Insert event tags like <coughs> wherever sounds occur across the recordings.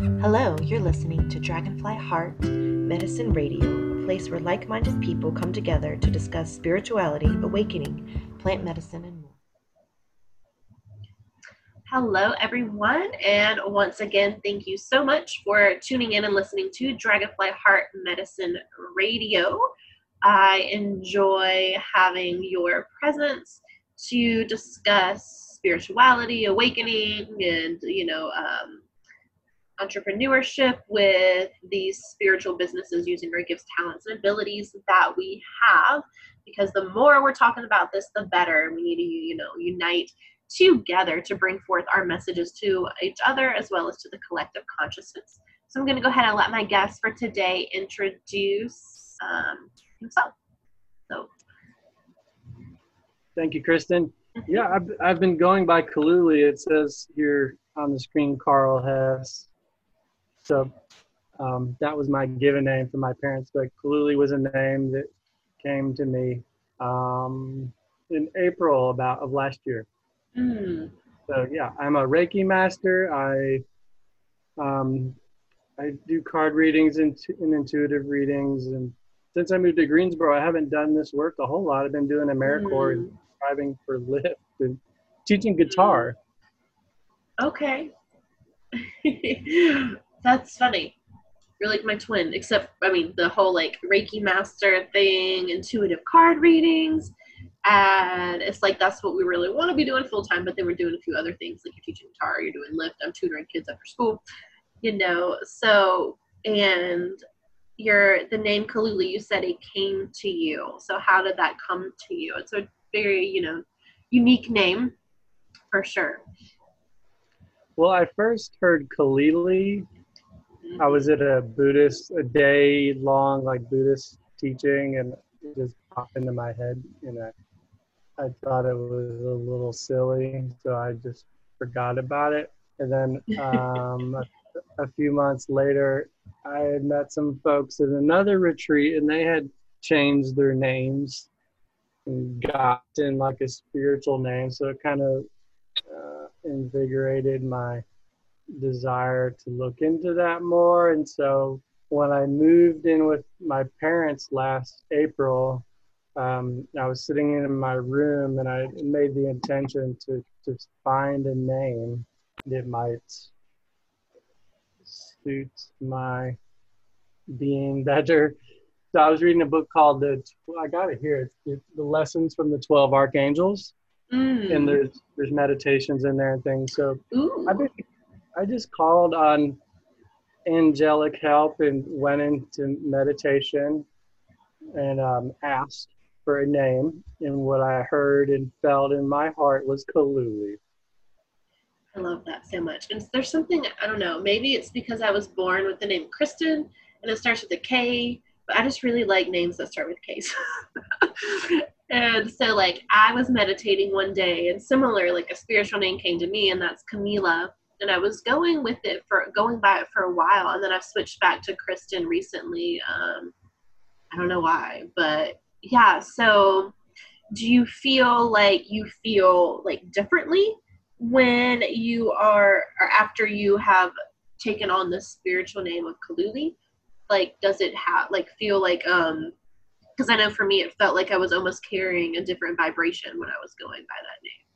Hello, you're listening to Dragonfly Heart Medicine Radio, a place where like minded people come together to discuss spirituality, awakening, plant medicine, and more. Hello, everyone, and once again, thank you so much for tuning in and listening to Dragonfly Heart Medicine Radio. I enjoy having your presence to discuss spirituality, awakening, and you know, um, entrepreneurship with these spiritual businesses using our gifts, talents, and abilities that we have. Because the more we're talking about this, the better. We need to, you know, unite together to bring forth our messages to each other as well as to the collective consciousness. So I'm going to go ahead and let my guest for today introduce um, himself. So, thank you, Kristen. Yeah, I've, I've been going by Kahlulee. It says here on the screen, Carl Hess. So um, that was my given name for my parents, but Kahlulee was a name that came to me um, in April about of last year. Mm. So yeah, I'm a Reiki master. I um, I do card readings and, and intuitive readings, and since I moved to Greensboro, I haven't done this work a whole lot. I've been doing AmeriCorps mm. and driving for Lyft and teaching guitar. Okay. <laughs> That's funny. You're like my twin, except I mean the whole like Reiki master thing, intuitive card readings, and it's like that's what we really want to be doing full time. But then we're doing a few other things, like you're teaching guitar, you're doing Lyft, I'm tutoring kids after school, you know. So and your the name Kahlulee, you said it came to you. So how did that come to you? It's a very you know unique name for sure. Well, I first heard Kahlulee I was at a Buddhist, a day long like Buddhist teaching, and it just popped into my head, and I, I thought it was a little silly, so I just forgot about it. And then <laughs> um, a, a few months later, I had met some folks at another retreat, and they had changed their names and gotten like a spiritual name, so it kind of uh, invigorated my desire to look into that more. And so when I moved in with my parents last April, um, I was sitting in my room and I made the intention to, to find a name that might suit my being better. So I was reading a book called the I got it here. It's the lessons from the twelve archangels, mm. and there's there's meditations in there and things. So Ooh. I've been I just called on angelic help and went into meditation and um, asked for a name. And what I heard and felt in my heart was Kahlulee. I love that so much. And there's something, I don't know, maybe it's because I was born with the name Kristen and it starts with a K, but I just really like names that start with K's. <laughs> and so, like, I was meditating one day and similar, like, a spiritual name came to me, and that's Camila and I was going with it for going by it for a while, and then I've switched back to Kristen recently. Um, I don't know why, but yeah. So, do you feel like you feel like differently when you are, or after you have taken on the spiritual name of Kahlulee? Like, does it have like feel like um? Because I know for me, it felt like I was almost carrying a different vibration when I was going by that name.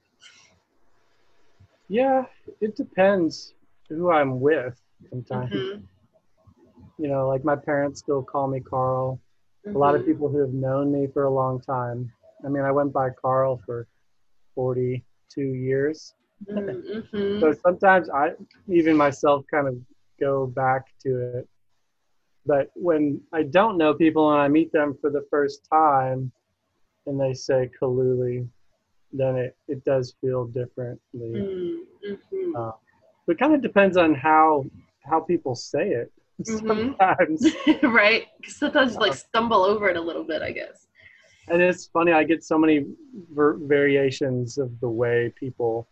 Yeah, it depends who I'm with sometimes. Mm-hmm. You know, like my parents still call me Carl. Mm-hmm. A lot of mm-hmm. people who have known me for a long time. I mean, I went by Carl for 42 years. Mm-hmm. <laughs> so sometimes I, even myself, kind of go back to it. But when I don't know people and I meet them for the first time and they say Kahlulee, then it, it does feel differently. Mm-hmm. Uh, it kind of depends on how how people say it <laughs> mm-hmm. sometimes. Mm-hmm. <laughs> right? Sometimes like uh, stumble over it a little bit, I guess. And it's funny, I get so many ver- variations of the way people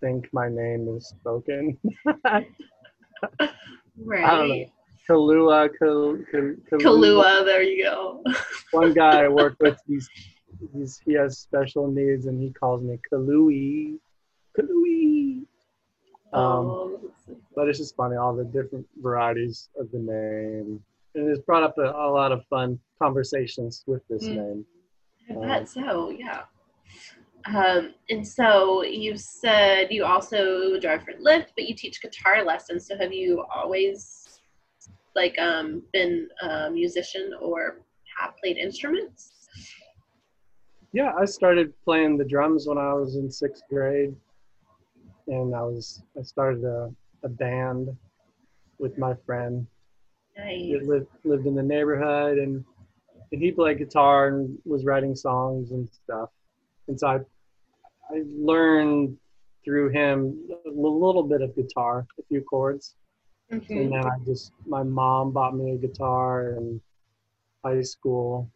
think my name is spoken. right. <laughs> I don't know. Kalua, Kal, Kal, Kalua, there you go. One guy I worked with, he's he's he has special needs and he calls me Kalui. Kalui. Um, oh, but it's just funny all the different varieties of the name, and it's brought up a, a lot of fun conversations with this Mm. name. I Um, bet so, yeah. Um, and so you said you also drive for Lyft, but you teach guitar lessons. So have you always like um, been a musician or have played instruments? Yeah, I started playing the drums when I was in sixth grade, and I was I started a, a band with my friend. Nice. He lived lived in the neighborhood, and and he played guitar and was writing songs and stuff. And so I I learned through him a little bit of guitar, a few chords, Mhm. and then I just my mom bought me a guitar in high school.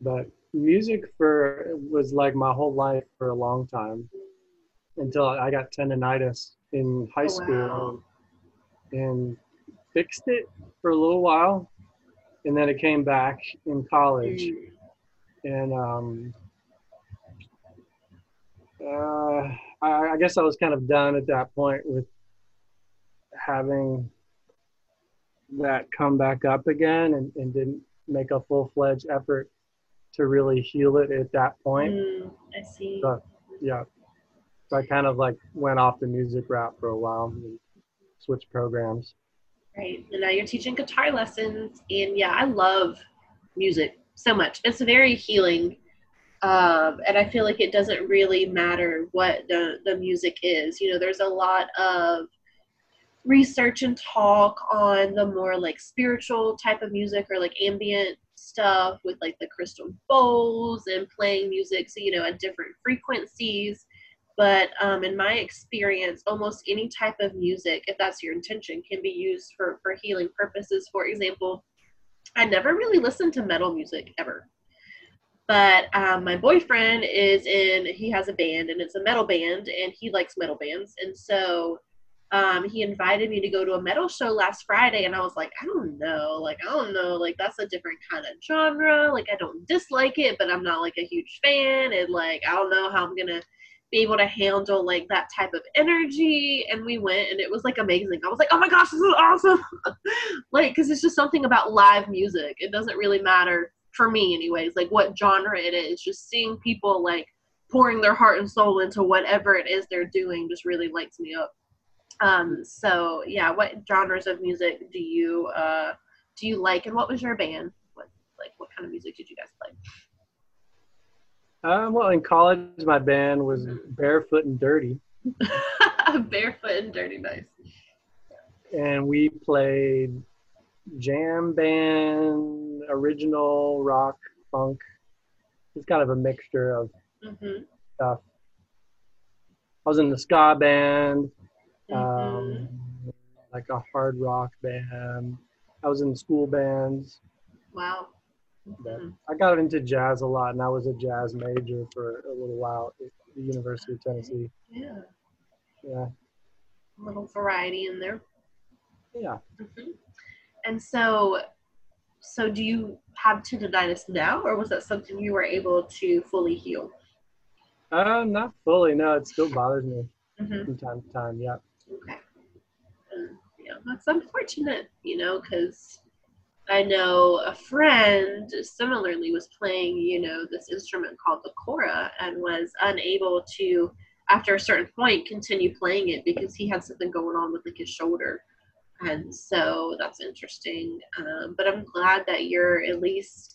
But music for was like my whole life for a long time until I got tendonitis in high Oh, school wow. and fixed it for a little while, and then it came back in college, Mm. and um, uh, I, I guess I was kind of done at that point with having that come back up again, and, and didn't make a full fledged effort to really heal it at that point. Mm, I see. So, yeah, so I kind of like went off the music route for a while, and switched programs. Right. And now you're teaching guitar lessons. And yeah, I love music so much. It's very healing. Um, and I feel like it doesn't really matter what the, the music is. You know, there's a lot of research and talk on the more like spiritual type of music or like ambient stuff with like the crystal bowls and playing music, so, you know, at different frequencies. But um, in my experience, almost any type of music, if that's your intention, can be used for, for healing purposes. For example, I never really listened to metal music ever. But um, my boyfriend is in, he has a band and it's a metal band and he likes metal bands. And so um, he invited me to go to a metal show last Friday. And I was like, I don't know. Like, I don't know. Like, that's a different kind of genre. Like, I don't dislike it, but I'm not like a huge fan. And like, I don't know how I'm to be able to handle like that type of energy and we went and it was like amazing i was like oh my gosh this is awesome <laughs> like because it's just something about live music it doesn't really matter for me anyways like what genre it is just seeing people like pouring their heart and soul into whatever it is they're doing just really lights me up um so yeah what genres of music do you uh do you like and what was your band what like what kind of music did you guys play Um, well, in college, my band was Barefoot and Dirty, <laughs> barefoot and dirty nice and we played jam band, original rock, funk. It's kind of a mixture of mm-hmm. stuff. I was in the ska band, Mm-hmm. um, like a hard rock band. I was in school bands. Wow. Mhm. I got into jazz a lot, and I was a jazz major for a little while at the University of Tennessee. Yeah. Yeah, A little variety in there. yeah. hmm And so, so do you have tendonitis now, or was that something you were able to fully heal? Uh, not fully. No, it still bothers me hmm from time to time. Yeah. That's unfortunate, you know, because I know a friend similarly was playing, you know, this instrument called the kora and was unable to, after a certain point, continue playing it because he had something going on with like his shoulder. And so that's interesting. Um, but I'm glad that you're at least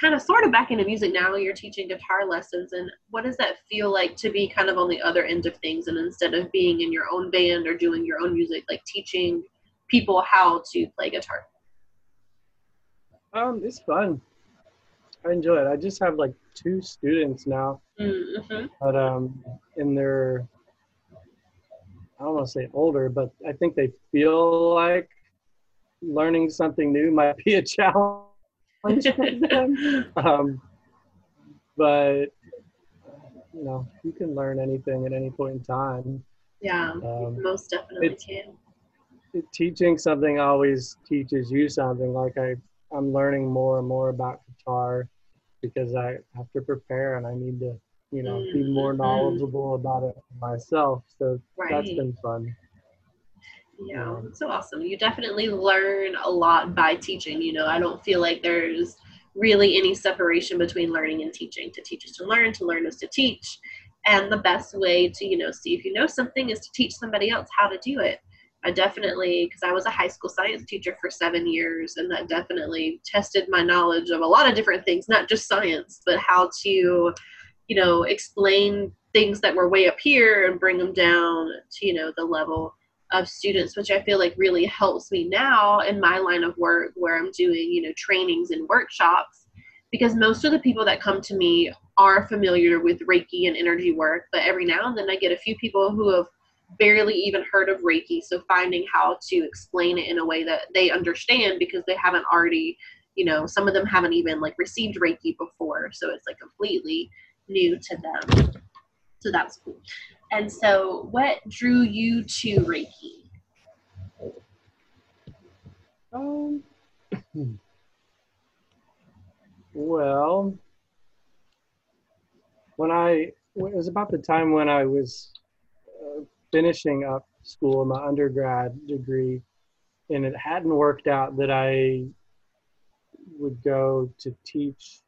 kind of sort of back into music now. You're teaching guitar lessons. And what does that feel like to be kind of on the other end of things and instead of being in your own band or doing your own music, like teaching people how to play guitar? Um, it's fun. I enjoy it. I just have like two students now, Mm-hmm. but um, and they're I don't want to say older, but I think they feel like learning something new might be a <laughs> challenge <laughs> Um, but you know, you can learn anything at any point in time. yeah, Um, most definitely it's- can. teaching something always teaches you something. Like I, I'm learning more and more about guitar because I have to prepare and I need to, you know, be more knowledgeable about it myself. So that's been fun. Yeah, mm-hmm. it's so awesome. You definitely learn a lot by teaching. You know, I don't feel like there's really any separation between learning and teaching. To teach is to learn, to learn is to teach. And the best way to, you know, see if you know something is to teach somebody else how to do it. I definitely, because I was a high school science teacher for seven years, and that definitely tested my knowledge of a lot of different things, not just science, but how to, you know, explain things that were way up here and bring them down to, you know, the level of students, which I feel like really helps me now in my line of work where I'm doing, you know, trainings and workshops. Because most of the people that come to me are familiar with Reiki and energy work, but every now and then I get a few people who have barely even heard of Reiki. So finding how to explain it in a way that they understand because they haven't already, you know, some of them haven't even like received Reiki before. So it's like completely new to them. So that's cool. And so, what drew you to Reiki? Um, well, when I it was about the time when I was uh, finishing up school, my undergrad degree, and it hadn't worked out that I would go to teach.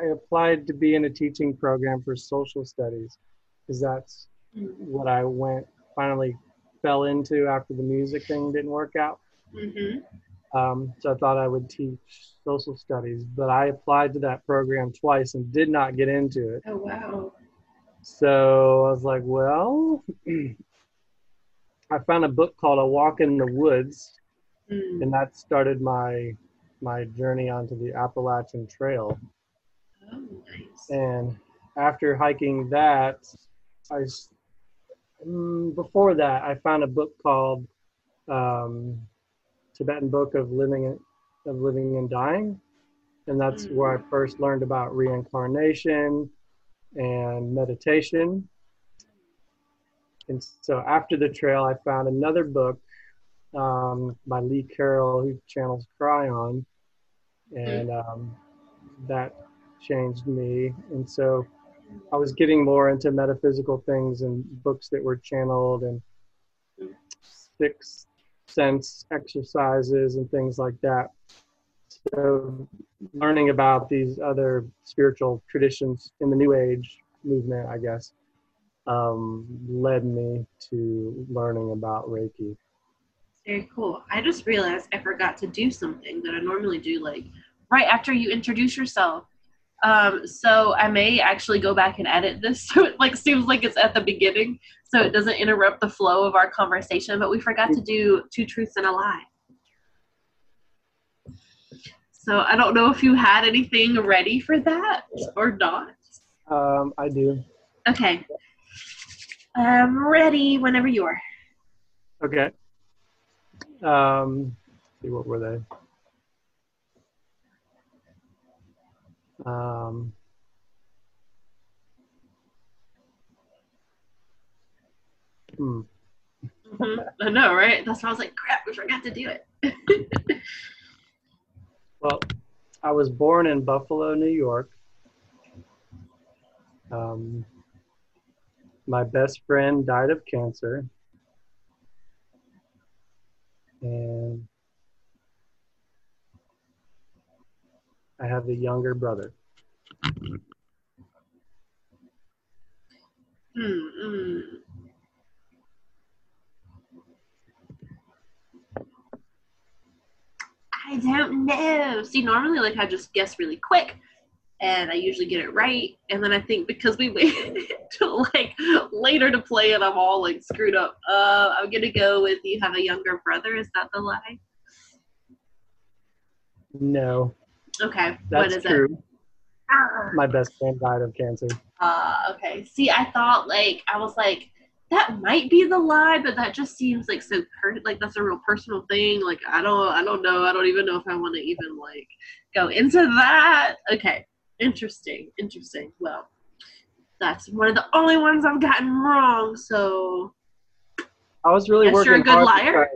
I applied to be in a teaching program for social studies because that's what I went finally fell into after the music thing didn't work out. Mm-hmm. Um, so I thought I would teach social studies, but I applied to that program twice and did not get into it. Oh wow. So I was like, well, <clears throat> I found a book called A Walk in the Woods, Mm. and that started my my journey onto the Appalachian Trail. Oh, nice. And after hiking that, I before that I found a book called um, Tibetan Book of Living and, of Living and Dying, and that's Mm. where I first learned about reincarnation and meditation. And so after the trail, I found another book um, by Lee Carroll, who channels Kryon, and um, that changed me. And so I was getting more into metaphysical things and books that were channeled and sixth sense exercises and things like that. So learning about these other spiritual traditions in the New Age movement, I guess, um, led me to learning about Reiki. Very cool. I just realized I forgot to do something that I normally do, like right after you introduce yourself. Um, so I may actually go back and edit this <laughs> so it like seems like it's at the beginning, so it doesn't interrupt the flow of our conversation. But we forgot to do two truths and a lie. So I don't know if you had anything ready for that or not. Um, I do. Okay. I'm ready whenever you are. Okay. Um, see what were they? Um, hmm. Mhm. I know, right? That's why I was like, crap, we forgot to do it. <laughs> Well, I was born in Buffalo, New York. Um, my best friend died of cancer. And I have a younger brother. Hmm. I don't know. See, normally, like, I just guess really quick, and I usually get it right. And then I think because we <laughs> waited till like later to play it, I'm all like screwed up. Uh, I'm gonna go with you have a younger brother. Is that the lie? No, Okay. that's is true. it? Ah. My best friend died of cancer. Uh, okay. See, I thought like I was like that might be the lie, but that just seems like so per- like that's a real personal thing. Like I don't I don't know. I don't even know if I want to even like go into that. Okay. Interesting. Interesting. Well, that's one of the only ones I've gotten wrong. So I was really Guess working you're a good liar.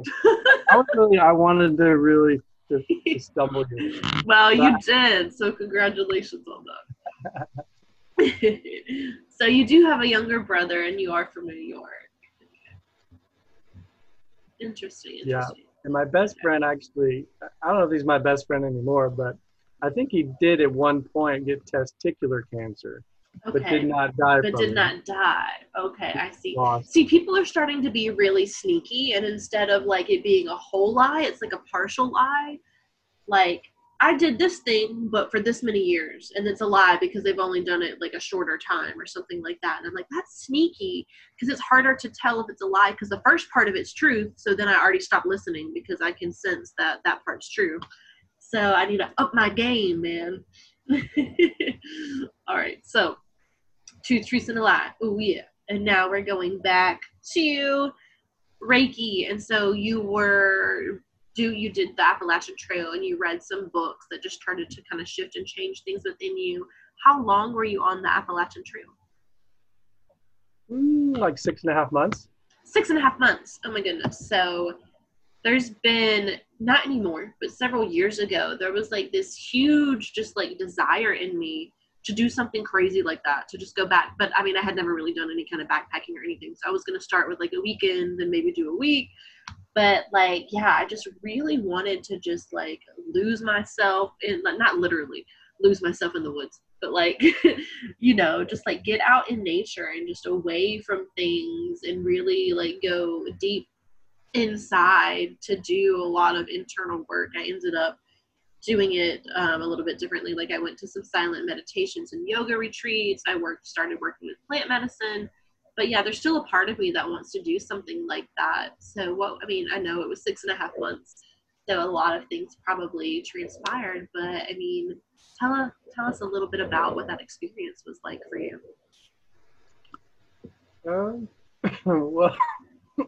I was really. I wanted to really to stumble <laughs> you. well, you did. So congratulations on that. <laughs> so you do have a younger brother, and you are from New York. Interesting. Yeah. And my best friend actually, I don't know if he's my best friend anymore, but I think he did at one point get testicular cancer, Okay. but did not die But did it. not die. Okay, I see. Lost. See, people are starting to be really sneaky, and instead of like it being a whole lie, it's like a partial lie. Like, I did this thing, but for this many years, and it's a lie because they've only done it like a shorter time or something like that. And I'm like, that's sneaky because it's harder to tell if it's a lie because the first part of it's truth. So then I already stopped listening because I can sense that that part's true. So I need to up my game, man. <laughs> All right, so two truths and a lie. Oh yeah. And now we're going back to Reiki. And so you were do you did the Appalachian Trail and you read some books that just started to kind of shift and change things within you. How long were you on the Appalachian Trail? Mm, like six and a half months. Six and a half months. Oh my goodness. So there's been not anymore, but several years ago, there was like this huge just like desire in me to do something crazy like that, to just go back. But I mean, I had never really done any kind of backpacking or anything. So I was going to start with like a weekend, then maybe do a week. But like, yeah, I just really wanted to just like lose myself in, not literally lose myself in the woods, but like, <laughs> you know, just like get out in nature and just away from things and really like go deep inside to do a lot of internal work. I ended up doing it um, a little bit differently. Like I went to some silent meditations and yoga retreats. I worked, started working with plant medicine. But yeah, there's still a part of me that wants to do something like that. So what I mean, I know it was six and a half months, so a lot of things probably transpired. But I mean, tell us tell us a little bit about what that experience was like for you. Um, <laughs> well, <laughs>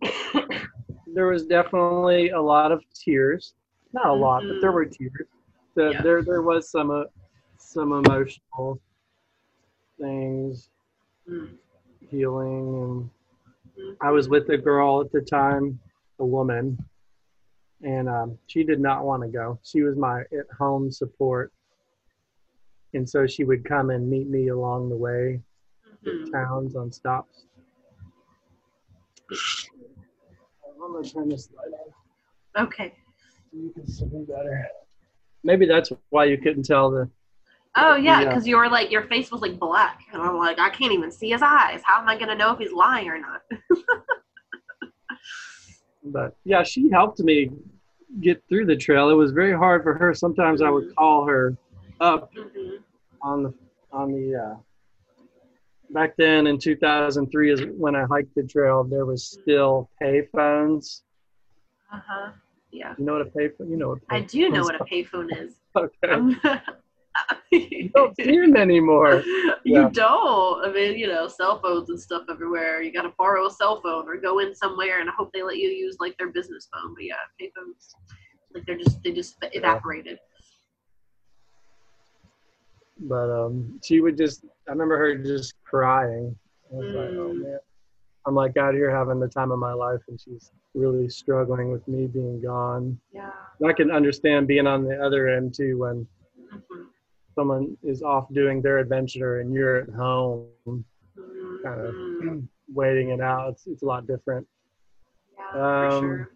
<coughs> there was definitely a lot of tears. Not a lot, but there Mhm. were tears. The, Yeah. There, there was some, uh, some emotional things, Mm. healing, and Mhm. I was with a girl at the time, a woman, and um, she did not want to go. She was my at-home support, and so she would come and meet me along the way Mhm. towns on stops. I'm gonna turn this light on Okay. so you can see me better. Maybe that's why you couldn't tell the. Oh yeah, Yeah. because you were like your face was like black, and I'm like I can't even see his eyes. How am I gonna know if he's lying or not? <laughs> But yeah, she helped me get through the trail. It was very hard for her. Sometimes I would call her up hmm on the on the. Uh, back then in 2003 is when I hiked the trail. There was still pay phones. Uh huh. Yeah, You know what a payphone? You know what I do know what a payphone is. <laughs> Okay. Um, You don't see them anymore. <laughs> You Yeah. don't. I mean, you know, cell phones and stuff everywhere. You got to borrow a cell phone or go in somewhere and I hope they let you use like their business phone. But yeah, payphones, like they're just they just evaporated. But um, she would just i remember her just crying I was like, oh Mm. man i'm like out here having the time of my life and she's really struggling with me being gone Yeah. And i can understand being on the other end too when Mhm. someone is off doing their adventure and you're at home kind of <clears throat> waiting it out it's, it's a lot different Yeah, for Um, sure.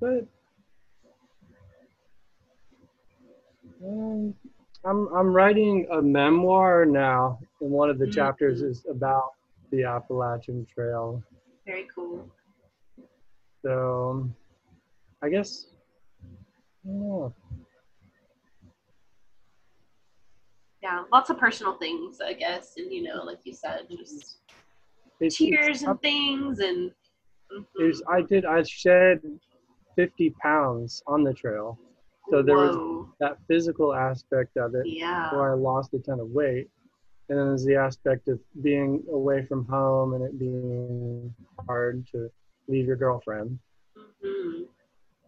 but um, I'm I'm writing a memoir now, and one of the chapters Mhm. is about the Appalachian Trail. Very cool. So, I guess, yeah, Yeah, lots of personal things, I guess, and you know, like you said, just it's, tears it's, and things, and mhm. I did I shed 50 pounds on the trail, so there was that physical aspect of it yeah, where I lost a ton of weight. And then there's the aspect of being away from home and it being hard to leave your girlfriend. hmm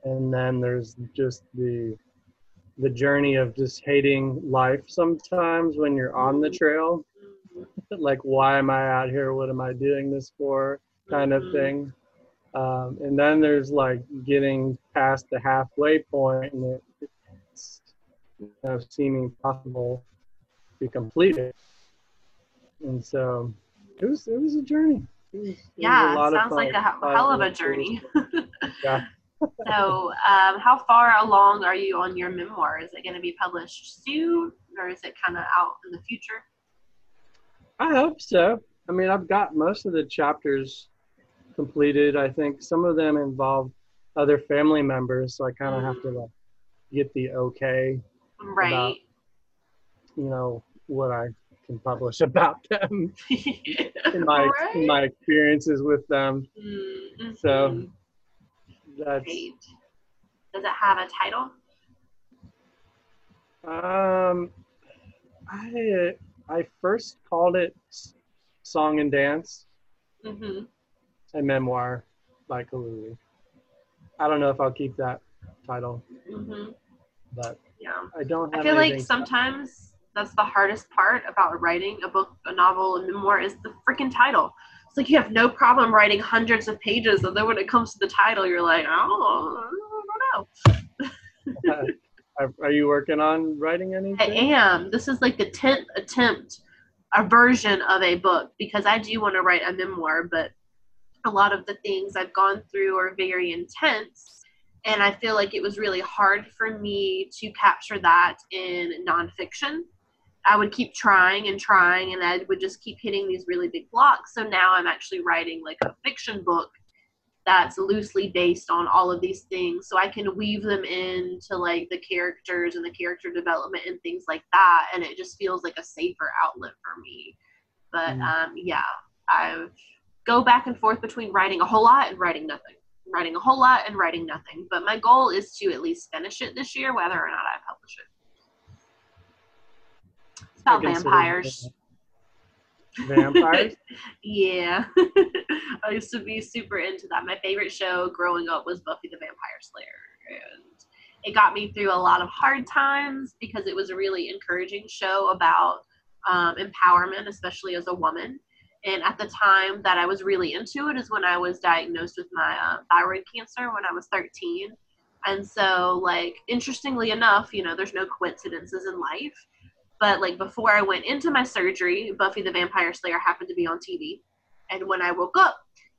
And then there's just the the journey of just hating life sometimes when you're on the trail. <laughs> like, why am I out here? What am I doing this for? Kind of Mhm. thing. Um, and then there's like getting past the halfway point and it's you know, seeming possible to complete it. And so it was it was a journey. it was- it Yeah, a lot it of sounds like a he- hell of a journey. <laughs> Yeah. so, um, how far along are you on your memoir? Is it going to be published soon, or is it kind of out in the future? I hope so. I mean, I've got most of the chapters completed. I think some of them involve other family members, so I kind of have to like get the okay, Right. you know, what I can publish <laughs> about them <laughs> in my right. in my experiences with them. Mhm. So that's Great. Does it have a title? um, I I first called it "Song and Dance," Mm-hmm. A memoir by Kahlulee. I don't know if I'll keep that title, Mm-hmm. but Yeah. I don't I feel like sometimes that's the hardest part about writing a book, a novel, a memoir is the freaking title. It's like you have no problem writing hundreds of pages, and then when it comes to the title, you're like, oh, I don't know. <laughs> are, are you working on writing anything? I am. This is like the tenth attempt, a version of a book, because I do want to write a memoir, but a lot of the things I've gone through are very intense. And I feel like it was really hard for me to capture that in nonfiction. I would keep trying and trying, and I would just keep hitting these really big blocks. So now I'm actually writing like a fiction book that's loosely based on all of these things so i can weave them into like the characters and the character development and things like that and it just feels like a safer outlet for me but Mm. um yeah i go back and forth between writing a whole lot and writing nothing writing a whole lot and writing nothing but my goal is to at least finish it this year whether or not i publish it it's about vampires Vampires? <laughs> yeah. <laughs> I used to be super into that. My favorite show growing up was Buffy the Vampire Slayer. And it got me through a lot of hard times because it was a really encouraging show about um, empowerment, especially as a woman. And at the time that I was really into it is when I was diagnosed with my uh, thyroid cancer when I was 13. And so, like, interestingly enough, you know, there's no coincidences in life. But like before I went into my surgery, Buffy the Vampire Slayer happened to be on TV. And when I woke up,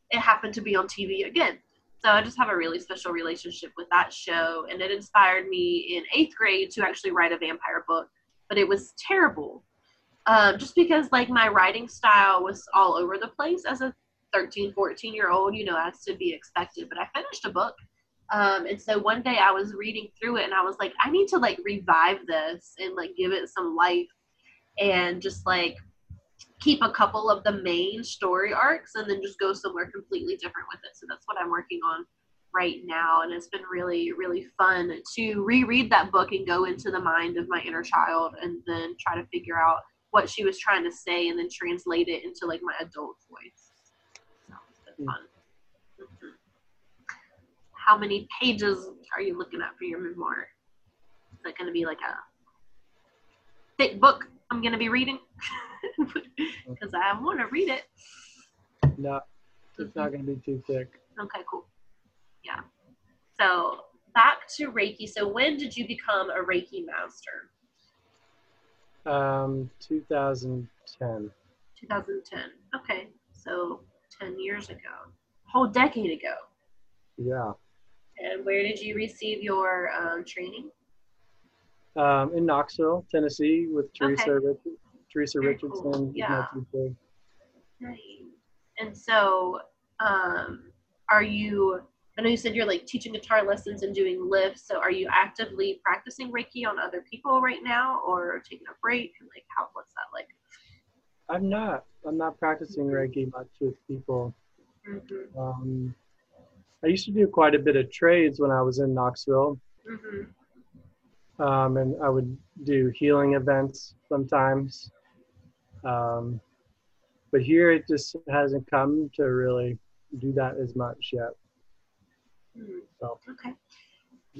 it happened to be on TV again. So I just have a really special relationship with that show. And it inspired me in eighth grade to actually write a vampire book. But it was terrible. Um, just because like my writing style was all over the place as a 13, 14 year old, you know, as to be expected. But I finished a book um, and so one day I was reading through it and I was like, I need to like revive this and like give it some life and just like keep a couple of the main story arcs and then just go somewhere completely different with it. So that's what I'm working on right now. And it's been really, really fun to reread that book and go into the mind of my inner child and then try to figure out what she was trying to say and then translate it into like my adult voice. So it's been Mm. fun. Mhm how many pages are you looking at for your memoir? Is that going to be like a thick book I'm going to be reading? <laughs> Because I want to read it. no, it's not going to be too thick. Okay, cool. Yeah. So back to Reiki. So when did you become a Reiki master? Um, 2010. 2010. Okay. So 10 years ago. a whole decade ago. Yeah. And where did you receive your um, training? Um, in Knoxville, Tennessee, with Teresa Okay. Richard, Teresa Very Richardson. cool. Yeah. Nice. And so, um, are you? I know you said you're like teaching guitar lessons and doing Lyfts. So, are you actively practicing Reiki on other people right now, or taking a break? And like, how? What's that like? I'm not. I'm not practicing Reiki much with people. Mhm. Um, I used to do quite a bit of trades when I was in Knoxville, Mhm. um, and I would do healing events sometimes. Um, but here it just hasn't come to really do that as much yet. So Okay.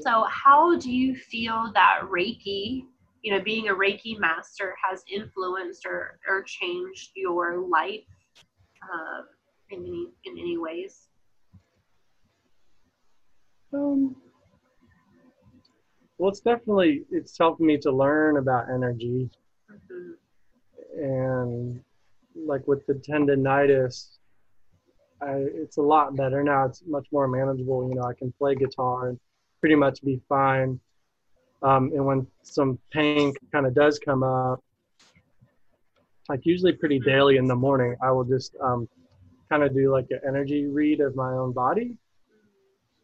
So, how do you feel that Reiki, you know, being a Reiki master, has influenced or, or changed your life um, in any in any ways? Um, well, it's definitely it's helped me to learn about energy Mhm. and like with the tendonitis, I, it's a lot better now. It's much more manageable. You know, I can play guitar and pretty much be fine. Um, and when some pain kind of does come up, like usually pretty daily in the morning, I will just um, kind of do like an energy read of my own body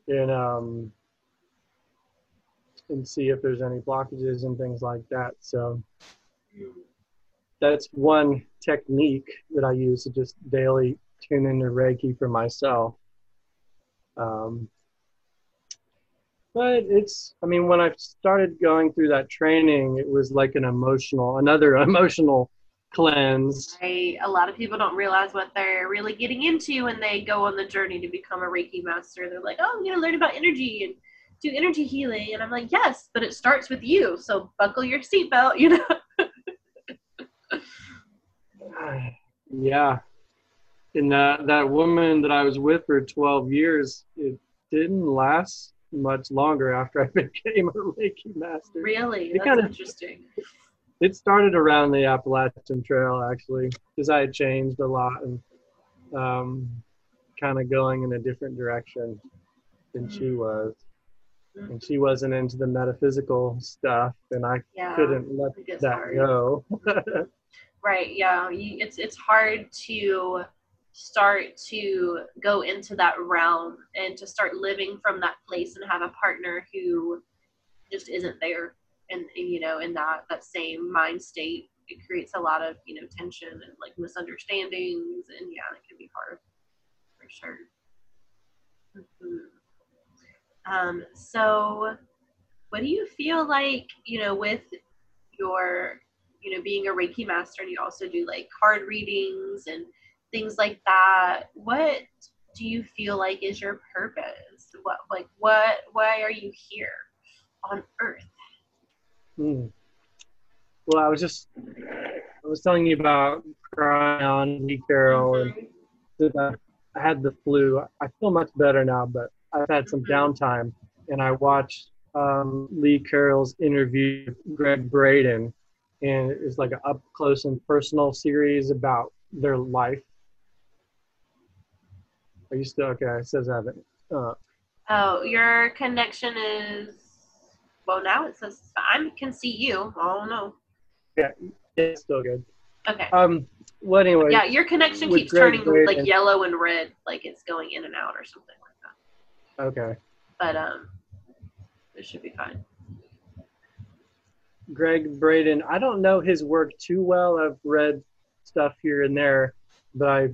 and um, and see if there's any blockages and things like that. So that's one technique that I use to just daily tune into Reiki for myself. Um, but it's, I mean, when I started going through that training, it was like an emotional, another <laughs> emotional cleanse. Right. A lot of people don't realize what they're really getting into when they go on the journey to become a Reiki master. They're like, oh, I'm going to learn about energy and do energy healing. And I'm like, yes, but it starts with you. So buckle your seatbelt, <laughs> you know? <sighs> yeah. And that, that woman that I was with for 12 years, it didn't last much longer after <laughs> I became a Reiki master. Really? It That's kinda- interesting. It started around the Appalachian Trail actually, because I had changed a lot and um, kind of going in a different direction than she was. And she wasn't into the metaphysical stuff, and I Yeah. couldn't let that hard. go. Right. Yeah. You, it's it's hard to start to go into that realm and to start living from that place and have a partner who just isn't there and, you know in that that same mind state it creates a lot of you know tension and like misunderstandings and yeah it can be hard for sure Mhm. um so what do you feel like you know with your you know being a reiki master and you also do like card readings and things like that what do you feel like is your purpose what like what why are you here on earth Hmm. Well, I was just, I was telling you about Kryon Lee Carroll and that I had the flu. I feel much better now, but I've had some downtime, and I watched um, Lee Carroll's interview with Gregg Braden, and it's like an up close and personal series about their life. Are you still okay? It says I haven't. Uh, oh your connection is well now it says i can see you oh no Yeah, yeah it's still good. okay Um. Well, anyway. yeah your connection keeps Gregg turning Braden- like yellow and red like it's going in and out or something like that Okay. but um it should be fine Gregg Braden. I don't know his work too well. I've read stuff here and there, but I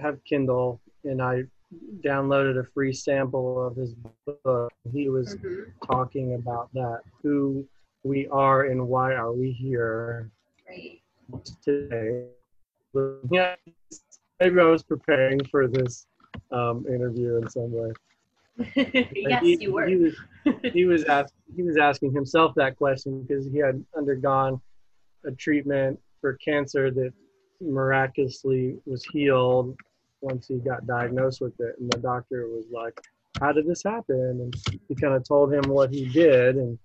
have Kindle and I downloaded a free sample of his book. He was Mhm. talking about that who we are and why are we here Great. today. Yeah, maybe I was preparing for this um, interview in some way. <laughs> yes he, you were He was, <laughs> he was ask, he was asking himself that question because he had undergone a treatment for cancer that miraculously was healed once he got diagnosed with it, and the doctor was like, "How did this happen?" And he kind of told him what he did, and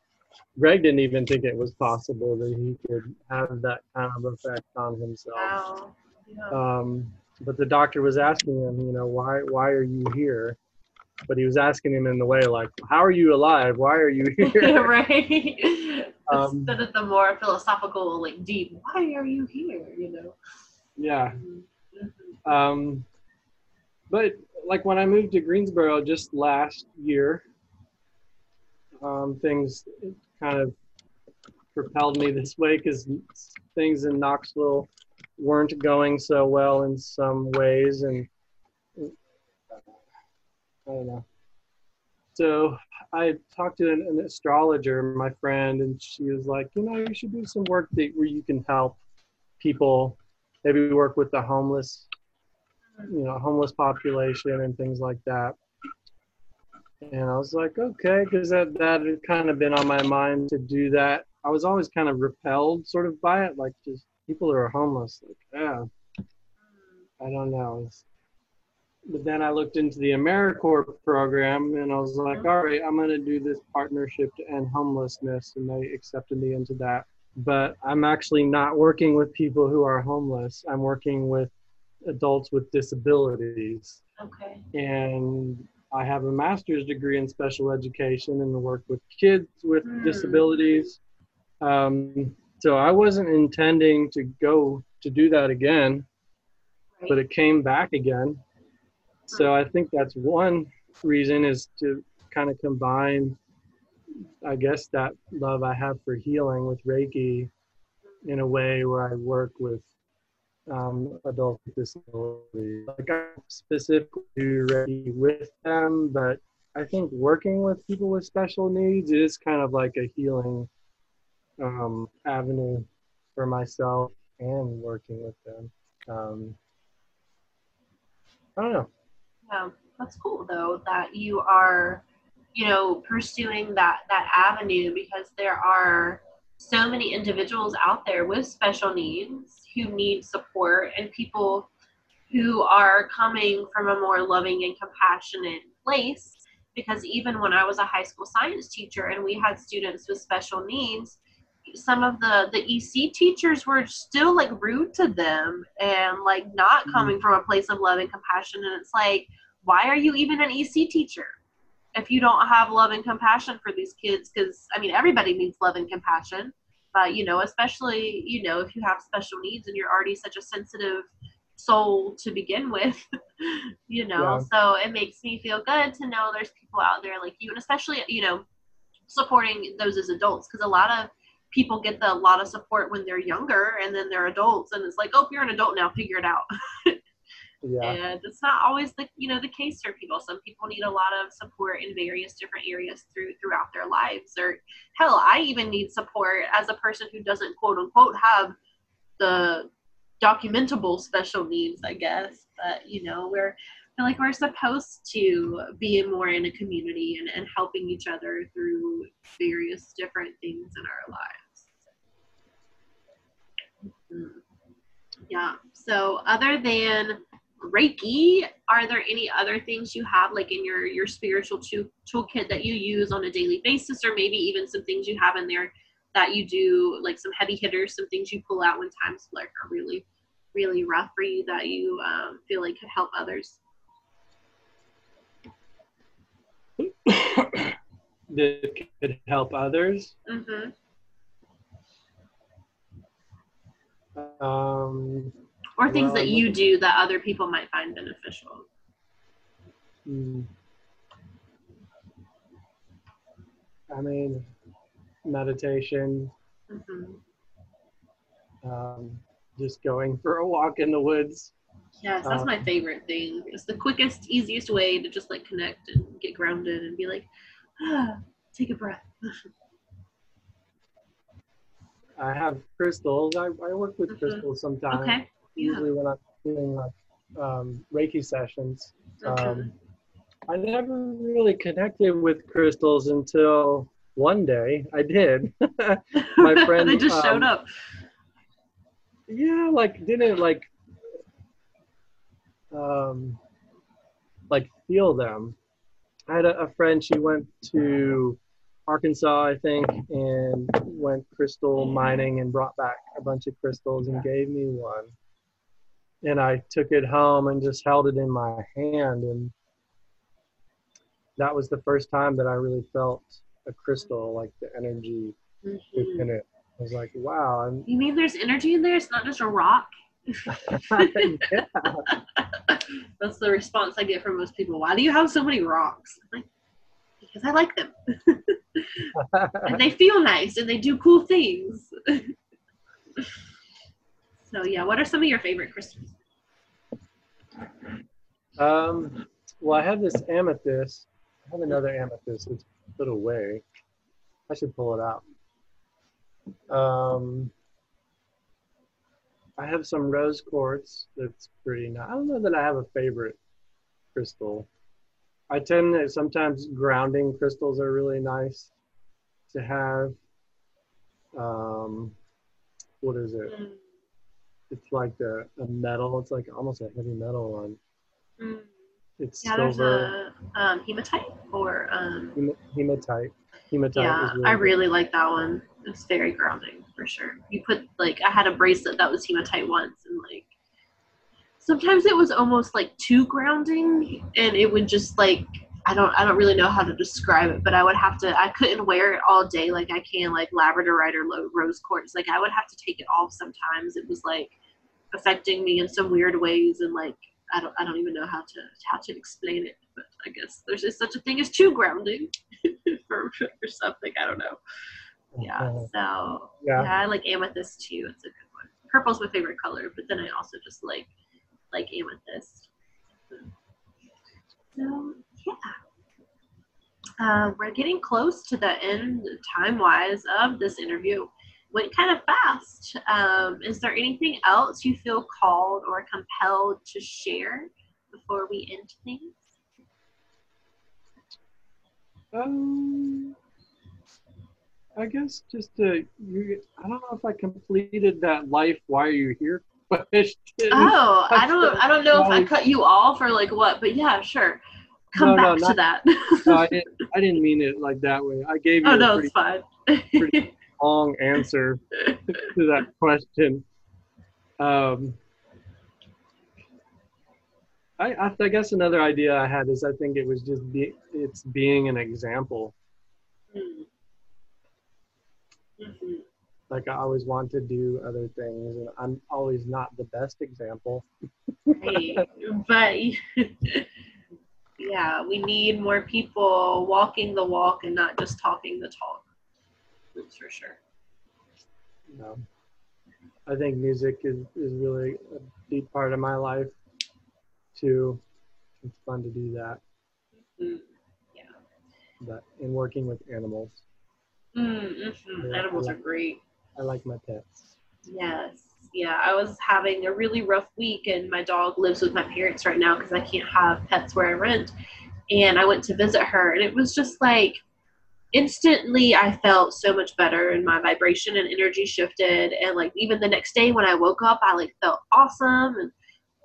Gregg didn't even think it was possible that he could have that kind of effect on himself. wow yeah. Um, but the doctor was asking him, you know, why why are you here? But he was asking him in the way like, how are you alive? Why are you <laughs> here? <laughs> right Um, instead of the more philosophical like deep why are you here you know yeah. Mhm. Um, but like when I moved to Greensboro just last year, um, things kind of propelled me this way because things in Knoxville weren't going so well in some ways, and I don't know. So I talked to an, an astrologer, my friend, and she was like, you know, you should do some work that, where you can help people. Maybe work with the homeless you know homeless population and things like that. And i was like okay because that that had kind of been on my mind to do that. I was always kind of repelled sort of by it like just people who are homeless like yeah. I don't know. But then i looked into the americorps program and i was like all right i'm going to do this partnership to end homelessness and they accepted me into that. But i'm actually not working with people who are homeless. I'm working with adults with disabilities. Okay. And I have a master's degree in special education and work with kids with Hmm. disabilities. Um, so I wasn't intending to go to do that again, Right. but it came back again. So I think that's one reason is to kind of combine, I guess, that love I have for healing with Reiki in a way where I work with um, adults with disabilities. Like I'm specifically Reiki with them, but I think working with people with special needs is kind of like a healing um, avenue for myself and working with them. Um, I don't know. Yeah, that's cool though that you are, you know, pursuing that that avenue because there are so many individuals out there with special needs who need support and people who are coming from a more loving and compassionate place. Because even when I was a high school science teacher and we had students with special needs some of the the EC teachers were still like rude to them and like not Mhm. coming from a place of love and compassion. And it's like why are you even an EC teacher if you don't have love and compassion for these kids? Because I mean everybody needs love and compassion but you know especially you know if you have special needs and you're already such a sensitive soul to begin with <laughs> you know Yeah. so it makes me feel good to know there's people out there like you and especially you know supporting those as adults because a lot of people get the, a lot of support when they're younger and then they're adults and it's like oh you're an adult now figure it out <laughs> Yeah. and it's not always the you know the case for people some people need a lot of support in various different areas through throughout their lives or hell i even need support as a person who doesn't quote unquote have the documentable special needs i guess but you know we're I feel like we're supposed to be more in a community and, and helping each other through various different things in our lives. Mhm. Yeah. So other than Reiki, are there any other things you have like in your your spiritual tool, toolkit that you use on a daily basis, or maybe even some things you have in there that you do, like some heavy hitters, some things you pull out when times like are really, really rough for you that you um, feel like could help others? <coughs> that could help others. Mm-hmm. Um, Or things Well, that you do that other people might find beneficial. mm, I mean, meditation, hmm um, just going for a walk in the woods. Yes, that's my Um, favorite thing. It's the quickest, easiest way to just like connect and get grounded and be like, ah, take a breath. <laughs> I have crystals. I, I work with Mhm. crystals sometimes. Okay. Usually when I'm doing like um, Reiki sessions. Okay. Um, I never really connected with crystals until one day I did. <laughs> my <laughs> friend, they just showed um, up. yeah, like didn't like um like feel them. I had a, a friend. She went to Arkansas, I think, and went crystal mining and brought back a bunch of crystals and gave me one. And I took it home and just held it in my hand, and that was the first time that I really felt a crystal, like the energy Mhm. within it. I was like, wow, You mean there's energy in there? It's not just a rock? yeah. <laughs> <laughs> That's the response I get from most people. Why do you have so many rocks? Like, because I like them. <laughs> and they feel nice and they do cool things. So yeah, what are some of your favorite crystals? Um, well, I have this amethyst. I have another amethyst. It's put away. I should pull it out. Um, I have some rose quartz that's pretty nice. I don't know that I have a favorite crystal. I tend to sometimes grounding crystals are really nice to have. Um, what is it? It's like a, a metal. It's like almost a heavy metal one. Mm. It's Yeah, there's silver. a um, hematite or um, Hem- hematite. Hematite yeah, really I good. really like that one. It's very grounding for sure. You put like I had a bracelet that was hematite once and like sometimes it was almost like too grounding and it would just like I don't I don't really know how to describe it, but I would have to I couldn't wear it all day like I can like Labradorite or rose quartz. Like I would have to take it off sometimes. It was like affecting me in some weird ways and like I don't I don't even know how to how to explain it, but I guess there's just such a thing as too grounding <laughs> for, for something. I don't know. Yeah. Mm-hmm. So yeah. yeah, I like amethyst too. It's a good one. Purple's my favorite color, but then I also just like like amethyst. So yeah. Uh, we're getting close to the end time wise of this interview. Went kind of fast. Um, is there anything else you feel called or compelled to share before we end things? Um, I guess just to, you, I don't know if I completed that life. Why are you here? <laughs> question. Oh, I don't, I don't know if I cut you off or like what, but yeah, sure. Come no, back no, to that. no, I didn't. I didn't mean it like that way. I gave you. Oh no, pretty, it's fine. pretty <laughs> long answer to that question. Um, I, I, guess another idea I had is I think it was just be, it's being an example. Mm. Mm-hmm. Like I always want to do other things, and I'm always not the best example. right, <laughs> but <laughs> yeah, we need more people walking the walk and not just talking the talk. That's for sure. No, I think music is, is really a deep part of my life too. It's fun to do that. Mm-hmm. Yeah. But in working with animals. Mm-hmm. Animals like, are great. I like my pets. Yes. Yeah, I was having a really rough week, and my dog lives with my parents right now because I can't have pets where I rent. And I went to visit her, and it was just like instantly I felt so much better, and my vibration and energy shifted. And like even the next day when I woke up, I like felt awesome, and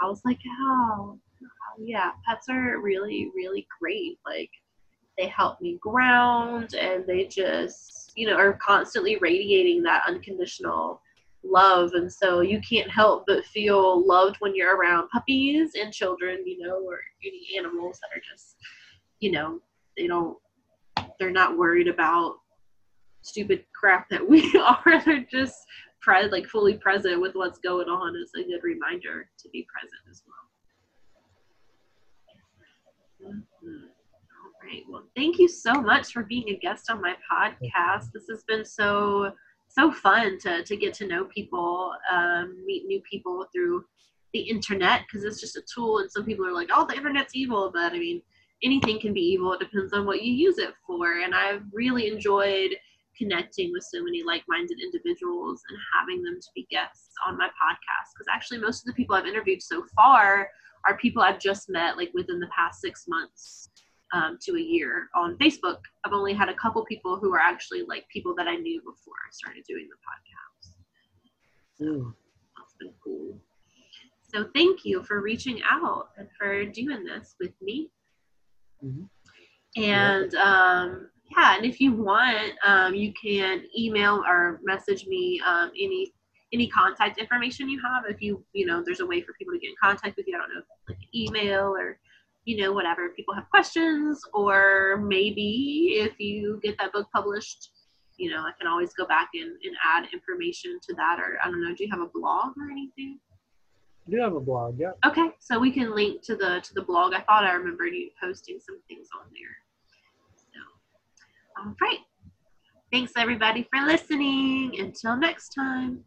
I was like, oh, yeah, pets are really, really great. Like they help me ground, and they just you know are constantly radiating that unconditional love and so you can't help but feel loved when you're around puppies and children you know or any animals that are just you know they don't they're not worried about stupid crap that we <laughs> are. They're just pre- like fully present with what's going on is a good reminder to be present as well. Mm-hmm. All right. Well thank you so much for being a guest on my podcast. This has been so so fun to, to get to know people, um, meet new people through the internet because it's just a tool. And some people are like, oh, the internet's evil. But I mean, anything can be evil. It depends on what you use it for. And I've really enjoyed connecting with so many like minded individuals and having them to be guests on my podcast. Because actually, most of the people I've interviewed so far are people I've just met like within the past six months um, to a year on Facebook. I've only had a couple people who are actually like people that I knew before I started doing the podcast. So mm. that's been cool. So thank you for reaching out and for doing this with me. Mm-hmm. And um, yeah, and if you want, um, you can email or message me um, any any contact information you have. If you you know, there's a way for people to get in contact with you. I don't know, like email or you know, whatever people have questions, or maybe if you get that book published, you know, I can always go back and, and add information to that. Or I don't know, do you have a blog or anything? I do have a blog, yeah. Okay, so we can link to the to the blog. I thought I remembered you posting some things on there. So, all right. Thanks everybody for listening. Until next time.